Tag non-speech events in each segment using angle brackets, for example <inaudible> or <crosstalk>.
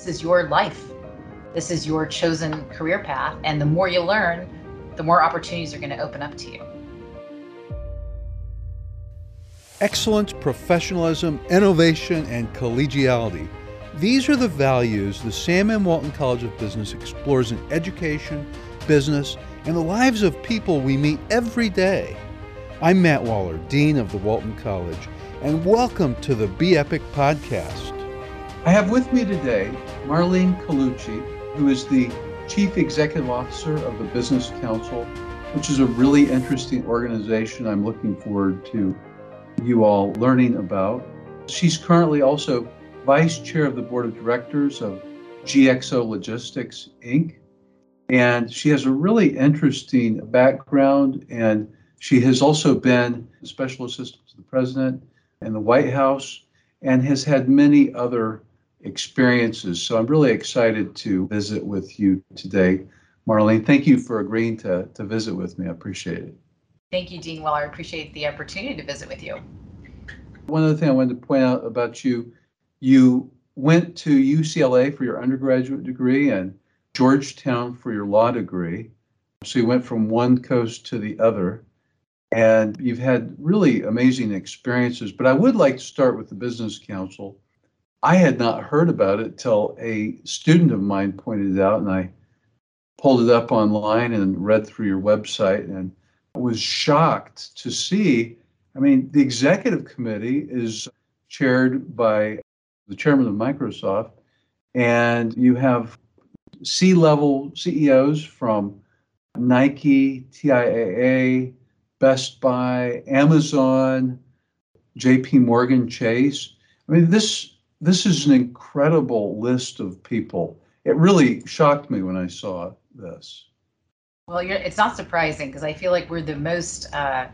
This is your life. This is your chosen career path. And the more you learn, the more opportunities are going to open up to you. Excellence, professionalism, innovation, and collegiality. These are the values the Sam M. Walton College of Business explores in education, business, and the lives of people we meet every day. I'm Matt Waller, Dean of the Walton College, and welcome to the Be Epic podcast. I have with me today Marlene Colucci, who is the Chief Executive Officer of the Business Council, which is a really interesting organization I'm looking forward to you all learning about. She's currently also Vice Chair of the Board of Directors of GXO Logistics, Inc. And she has a really interesting background, and she has also been a Special Assistant to the President in the White House and has had many other experiences. So I'm really excited to visit with you today. Marlene, thank you for agreeing to, to visit with me. I appreciate it. Thank you, Dean. Well, I appreciate the opportunity to visit with you. One other thing I wanted to point out about you, you went to UCLA for your undergraduate degree and Georgetown for your law degree. So you went from one coast to the other, and you've had really amazing experiences. But I would like to start with the Business Council. I had not heard about it till a student of mine pointed it out, and I pulled it up online and read through your website and was shocked to see. I mean, the executive committee is chaired by the chairman of Microsoft, and you have C level CEOs from Nike, TIAA, Best Buy, Amazon, JP Morgan Chase. I mean, this this is an incredible list of people. It really shocked me when I saw this. Well, it's not surprising because I feel like we're the most uh,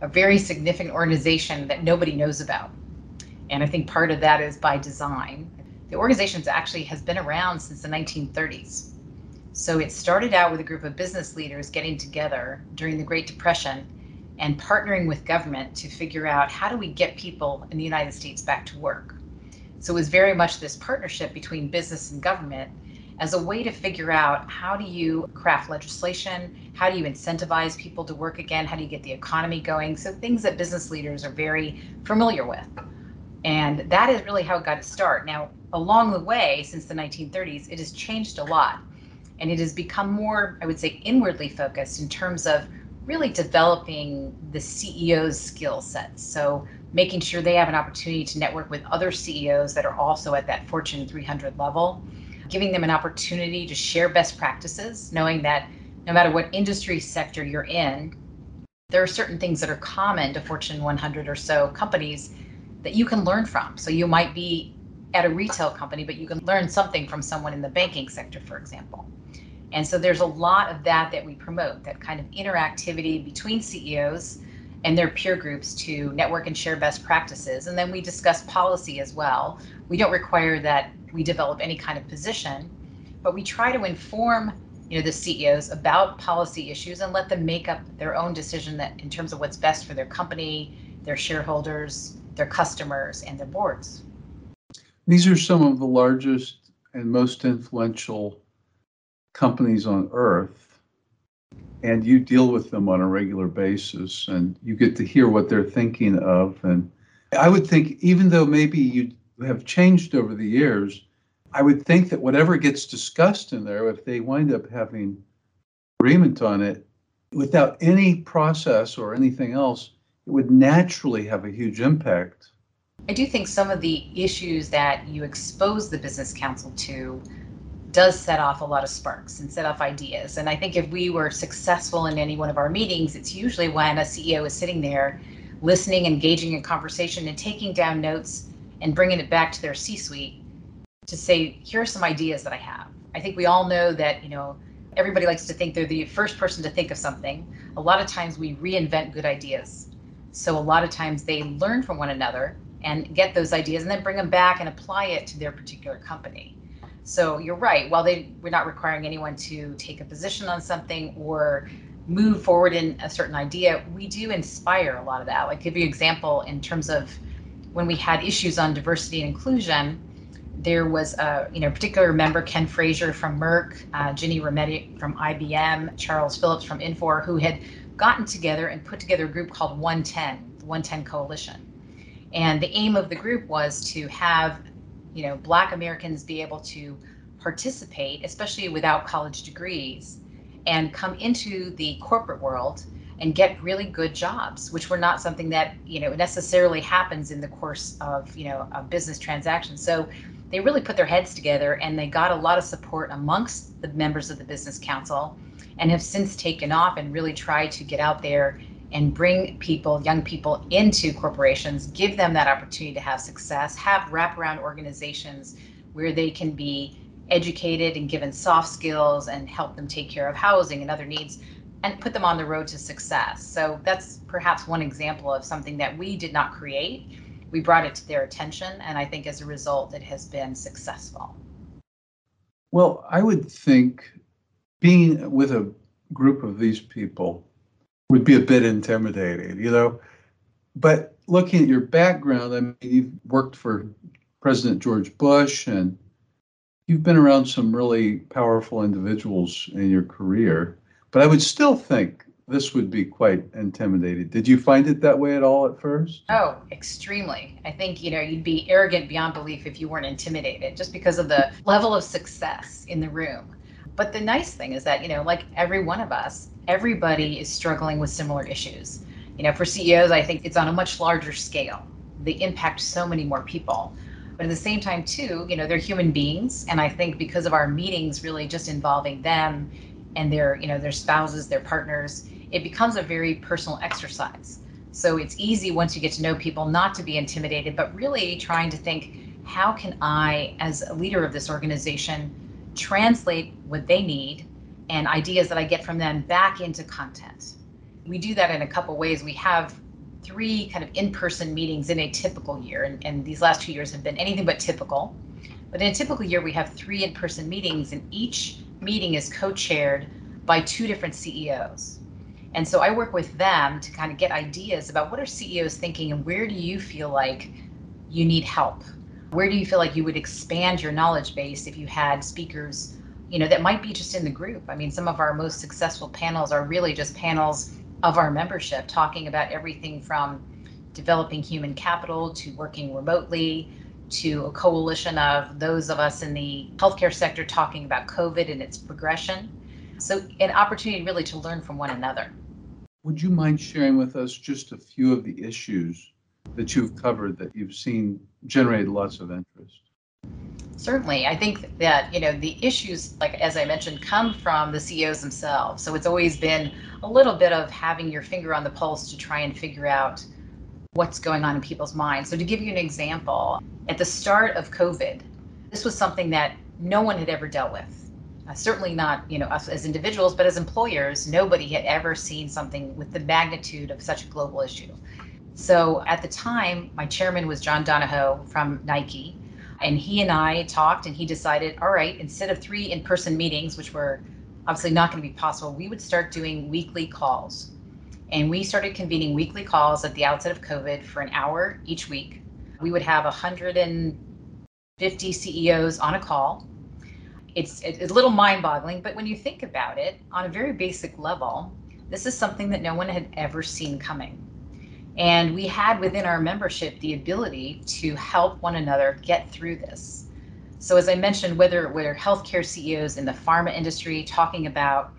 a very significant organization that nobody knows about, and I think part of that is by design. The organization actually has been around since the 1930s. So it started out with a group of business leaders getting together during the Great Depression and partnering with government to figure out how do we get people in the United States back to work. So it was very much this partnership between business and government as a way to figure out how do you craft legislation, how do you incentivize people to work again, how do you get the economy going. So things that business leaders are very familiar with. And that is really how it got its start. Now, along the way, since the 1930s, it has changed a lot. And it has become more, I would say, inwardly focused in terms of really developing the CEO's skill sets. So making sure they have an opportunity to network with other CEOs that are also at that Fortune 300 level, giving them an opportunity to share best practices, knowing that no matter what industry sector you're in, there are certain things that are common to Fortune 100 or so companies that you can learn from. So you might be at a retail company, but you can learn something from someone in the banking sector, for example. And so there's a lot of that that we promote, that kind of interactivity between CEOs and their peer groups to network and share best practices. And then we discuss policy as well. We don't require that we develop any kind of position, but we try to inform you know the CEOs about policy issues and let them make up their own decision that in terms of what's best for their company, their shareholders, their customers, and their boards. These are some of the largest and most influential companies on earth, and you deal with them on a regular basis, and you get to hear what they're thinking of. And I would think, even though maybe you have changed over the years, I would think that whatever gets discussed in there, if they wind up having agreement on it, without any process or anything else, it would naturally have a huge impact. I do think some of the issues that you expose the business council to does set off a lot of sparks and set off ideas. And I think if we were successful in any one of our meetings, it's usually when a CEO is sitting there listening, engaging in conversation, and taking down notes and bringing it back to their C suite to say, here are some ideas that I have. I think we all know that, you know, everybody likes to think they're the first person to think of something. A lot of times we reinvent good ideas. So a lot of times they learn from one another and get those ideas and then bring them back and apply it to their particular company. So you're right. While they we're not requiring anyone to take a position on something or move forward in a certain idea, we do inspire a lot of that. Like give you an example in terms of when we had issues on diversity and inclusion, there was a you know particular member, Ken Frazier from Merck, uh, Ginny Rometty from IBM, Charles Phillips from Infor, who had gotten together and put together a group called 110, the 110 Coalition. And the aim of the group was to have, you know, Black Americans be able to participate, especially without college degrees, and come into the corporate world and get really good jobs, which were not something that you know necessarily happens in the course of you know a business transaction. So they really put their heads together and they got a lot of support amongst the members of the business council and have since taken off and really tried to get out there and bring people, young people, into corporations, give them that opportunity to have success, have wraparound organizations where they can be educated and given soft skills and help them take care of housing and other needs and put them on the road to success. So that's perhaps one example of something that we did not create. We brought it to their attention, and I think as a result, it has been successful. Well, I would think being with a group of these people would be a bit intimidating, you know. But looking at your background, I mean, you've worked for President George Bush and you've been around some really powerful individuals in your career. But I would still think this would be quite intimidating. Did you find it that way at all at first? Oh, extremely. I think, you know, you'd be arrogant beyond belief if you weren't intimidated just because of the level of success in the room. But the nice thing is that, you know, like every one of us, everybody is struggling with similar issues. You know, for CEOs, I think it's on a much larger scale. They impact so many more people. But at the same time, too, you know, they're human beings. And I think because of our meetings really just involving them and their you know their spouses their partners it becomes a very personal exercise so it's easy once you get to know people not to be intimidated but really trying to think how can i as a leader of this organization translate what they need and ideas that i get from them back into content we do that in a couple ways we have three kind of in-person meetings in a typical year and, and these last two years have been anything but typical but in a typical year we have three in-person meetings and each meeting is co-chaired by two different CEOs. And so I work with them to kind of get ideas about what are CEOs thinking and where do you feel like you need help? Where do you feel like you would expand your knowledge base if you had speakers, you know, that might be just in the group? I mean, some of our most successful panels are really just panels of our membership talking about everything from developing human capital to working remotely to a coalition of those of us in the healthcare sector talking about COVID and its progression. So, an opportunity really to learn from one another. Would you mind sharing with us just a few of the issues that you've covered that you've seen generate lots of interest? Certainly. I think that, you know, the issues, like as I mentioned, come from the CEOs themselves. So it's always been a little bit of having your finger on the pulse to try and figure out what's going on in people's minds. So, to give you an example, at the start of COVID, this was something that no one had ever dealt with. Uh, certainly not, you know, us as individuals, but as employers, nobody had ever seen something with the magnitude of such a global issue. So at the time, my chairman was John Donahoe from Nike, and he and I talked, and he decided, all right, instead of three in-person meetings, which were obviously not going to be possible, we would start doing weekly calls. And we started convening weekly calls at the outset of COVID for an hour each week. We would have 150 CEOs on a call. It's, it's a little mind boggling, but when you think about it on a very basic level, this is something that no one had ever seen coming. And we had within our membership the ability to help one another get through this. So, as I mentioned, whether we're healthcare CEOs in the pharma industry talking about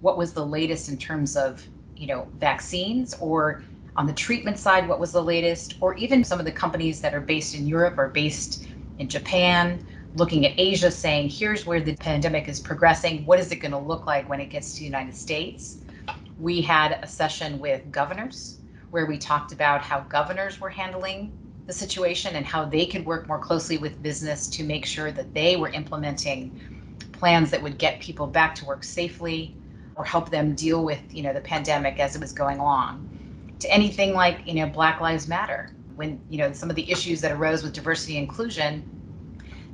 what was the latest in terms of you know, vaccines or on the treatment side, what was the latest, or even some of the companies that are based in Europe or based in Japan, looking at Asia, saying, here's where the pandemic is progressing. What is it going to look like when it gets to the United States? We had a session with governors where we talked about how governors were handling the situation and how they could work more closely with business to make sure that they were implementing plans that would get people back to work safely or help them deal with you know the pandemic as it was going along. To anything like you know black lives matter when you know some of the issues that arose with diversity and inclusion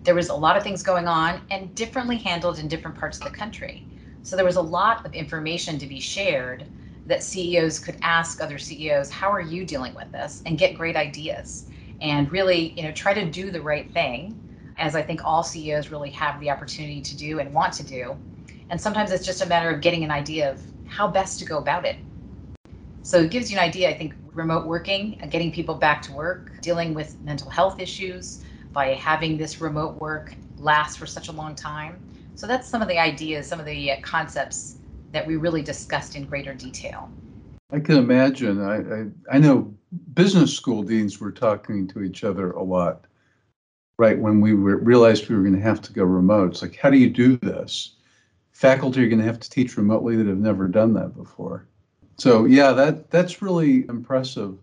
there was a lot of things going on and differently handled in different parts of the country. So there was a lot of information to be shared that CEOs could ask other CEOs how are you dealing with this and get great ideas and really you know try to do the right thing as I think all CEOs really have the opportunity to do and want to do. And sometimes it's just a matter of getting an idea of how best to go about it. So it gives you an idea, I think, remote working, getting people back to work, dealing with mental health issues by having this remote work last for such a long time. So that's some of the ideas, some of the uh, concepts that we really discussed in greater detail. I can imagine. I, I, I know business school deans were talking to each other a lot, right? When we were, realized we were going to have to go remote. It's like, how do you do this? Faculty are going to have to teach remotely that have never done that before. So yeah, that that's really impressive. Well,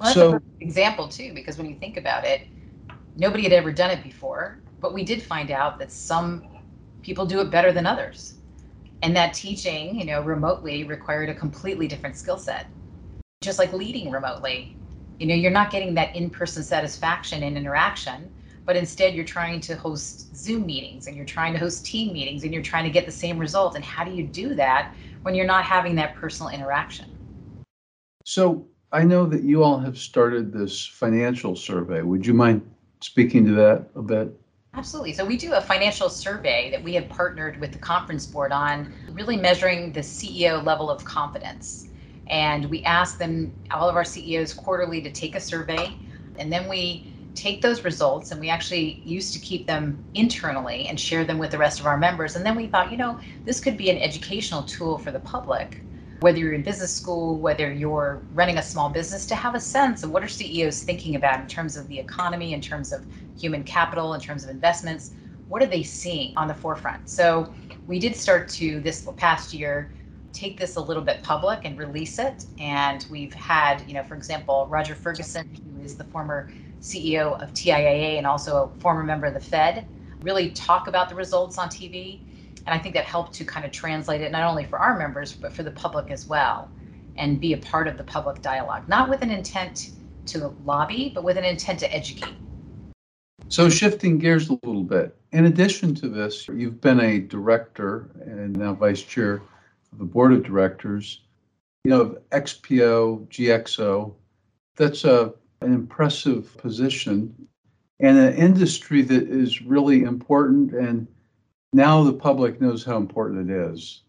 that's so, a example too, because when you think about it, nobody had ever done it before, but we did find out that some people do it better than others and that teaching you know remotely required a completely different skill set. Just like leading remotely you know you're not getting that in-person satisfaction and interaction but instead you're trying to host zoom meetings and you're trying to host team meetings and you're trying to get the same result. And how do you do that when you're not having that personal interaction? So i know that you all have started this financial survey. Would you mind speaking to that a bit Absolutely. So we do a financial survey that we have partnered with the conference board on, really measuring the CEO level of confidence. And we ask them, all of our CEOs quarterly, to take a survey. And then we take those results and we actually used to keep them internally and share them with the rest of our members. And then we thought, you know, this could be an educational tool for the public whether you're in business school, whether you're running a small business, to have a sense of what are CEOs thinking about in terms of the economy, in terms of human capital, in terms of investments. What are they seeing on the forefront? So we did start to this past year take this a little bit public and release it. And we've had, you know, for example, Roger Ferguson, who is the former CEO of TIAA and also a former member of the Fed, really talk about the results on TV and I think that helped to kind of translate it not only for our members, but for the public as well, and be a part of the public dialogue, not with an intent to lobby, but with an intent to educate. So, shifting gears a little bit, in addition to this, you've been a director and now vice chair of the board of directors, you know, of XPO, GXO. That's a, an impressive position and an industry that is really important and now the public knows how important it is.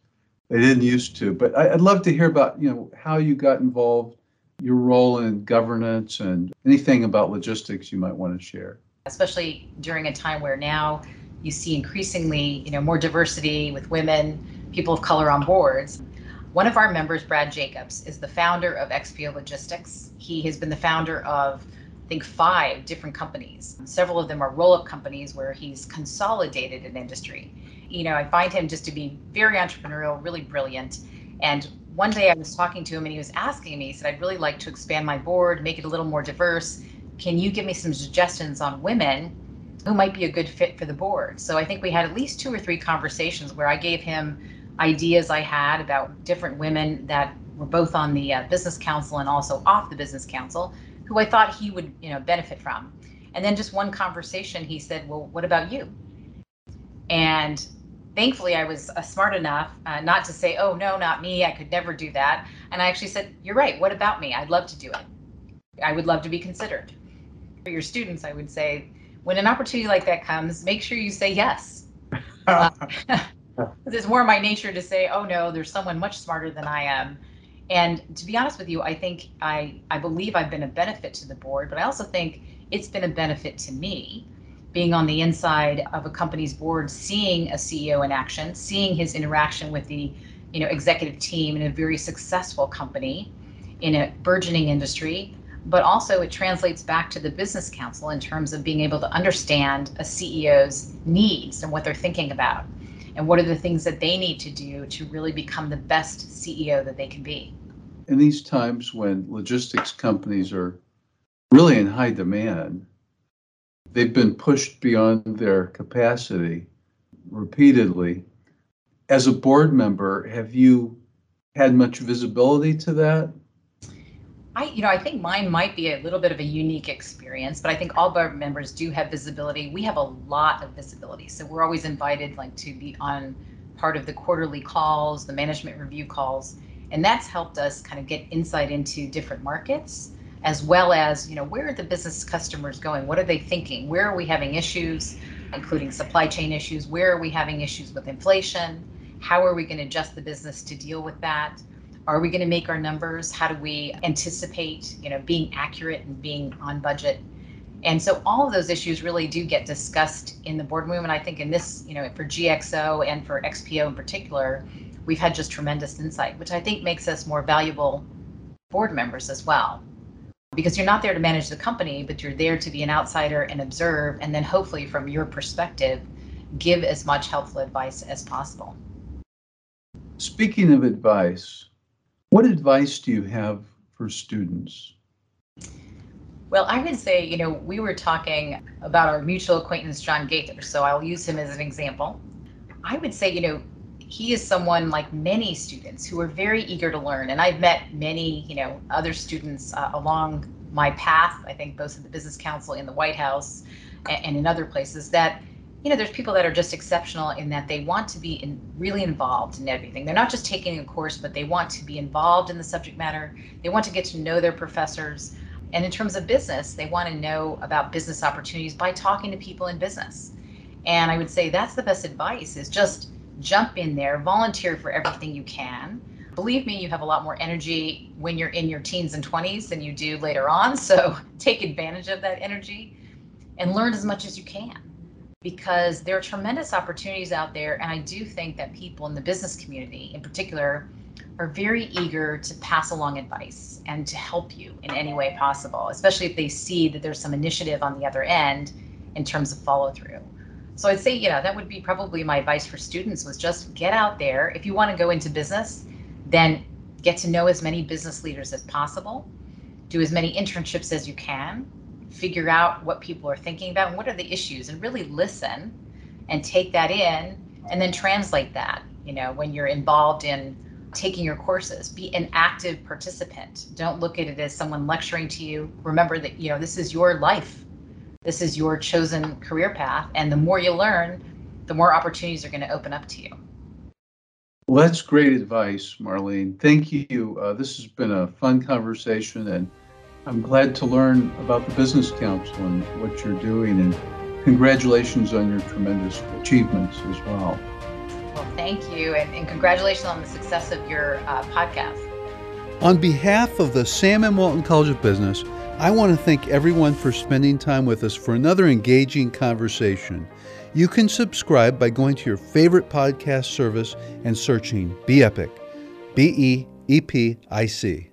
They didn't used to, but I, would love to hear about you know how you got involved, your role in governance, and anything about logistics you might want to share. Especially during a time where now you see increasingly you know more diversity with women, people of color on boards. One of our members, Brad Jacobs, is the founder of XPO Logistics. He has been the founder of think five different companies. Several of them are roll-up companies where he's consolidated an industry. You know, I find him just to be very entrepreneurial, really brilliant. And one day I was talking to him and he was asking me, he said, I'd really like to expand my board, make it a little more diverse. Can you give me some suggestions on women who might be a good fit for the board? So I think we had at least two or three conversations where I gave him ideas I had about different women that were both on the uh, business council and also off the business council who I thought he would, you know, benefit from. And then just one conversation, he said, "Well, what about you?" And thankfully, I was uh, smart enough uh, not to say, "Oh no, not me. I could never do that." And I actually said, "You're right. What about me? I'd love to do it. I would love to be considered." For your students, I would say, when an opportunity like that comes, make sure you say yes. <laughs> uh, <laughs> it's more my nature to say, "Oh no, there's someone much smarter than I am." And to be honest with you, I think I, I believe I've been a benefit to the board, but I also think it's been a benefit to me being on the inside of a company's board, seeing a CEO in action, seeing his interaction with the you know executive team in a very successful company in a burgeoning industry, but also it translates back to the business council in terms of being able to understand a CEO's needs and what they're thinking about and what are the things that they need to do to really become the best CEO that they can be in these times when logistics companies are really in high demand, they've been pushed beyond their capacity repeatedly. As a board member, have you had much visibility to that? I, you know, I think mine might be a little bit of a unique experience, but I think all board members do have visibility. We have a lot of visibility, so we're always invited, like, to be on part of the quarterly calls, the management review calls, and that's helped us kind of get insight into different markets as well as you know where are the business customers going what are they thinking where are we having issues including supply chain issues. Where are we having issues with inflation? How are we going to adjust the business to deal with that? Are we going to make our numbers? How do we anticipate, you know, being accurate and being on budget? And so all of those issues really do get discussed in the boardroom. And I think in this, you know, for GXO and for XPO in particular, we've had just tremendous insight, which I think makes us more valuable board members as well. Because you're not there to manage the company, but you're there to be an outsider and observe, and then hopefully from your perspective, give as much helpful advice as possible. Speaking of advice, what advice do you have for students? Well, I would say, you know, we were talking about our mutual acquaintance, John Gaither, so I'll use him as an example. I would say, you know, he is someone like many students who are very eager to learn. And I've met many, you know, other students uh, along my path, I think both at the Business Council in the White House and, and in other places that, you know, there's people that are just exceptional in that they want to be in, really involved in everything. They're not just taking a course, but they want to be involved in the subject matter. They want to get to know their professors. And in terms of business, they want to know about business opportunities by talking to people in business. And I would say that's the best advice is just jump in there, volunteer for everything you can. Believe me, you have a lot more energy when you're in your teens and 20s than you do later on. So <laughs> take advantage of that energy and learn as much as you can because there are tremendous opportunities out there. And I do think that people in the business community, in particular, are very eager to pass along advice and to help you in any way possible, especially if they see that there's some initiative on the other end in terms of follow through. So I'd say, yeah, that would be probably my advice for students was just get out there. If you want to go into business, then get to know as many business leaders as possible, do as many internships as you can, figure out what people are thinking about and what are the issues and really listen and take that in and then translate that, you know, when you're involved in taking your courses. Be an active participant. Don't look at it as someone lecturing to you. Remember that you know this is your life this is your chosen career path. And the more you learn, the more opportunities are going to open up to you. Well, that's great advice, Marlene. Thank you. Uh, this has been a fun conversation, and I'm glad to learn about the Business Council and what you're doing. And congratulations on your tremendous achievements as well. Well, thank you, and, and congratulations on the success of your uh, podcast. On behalf of the Sam M. Walton College of Business, I want to thank everyone for spending time with us for another engaging conversation. You can subscribe by going to your favorite podcast service and searching Be Epic, B E E P I C.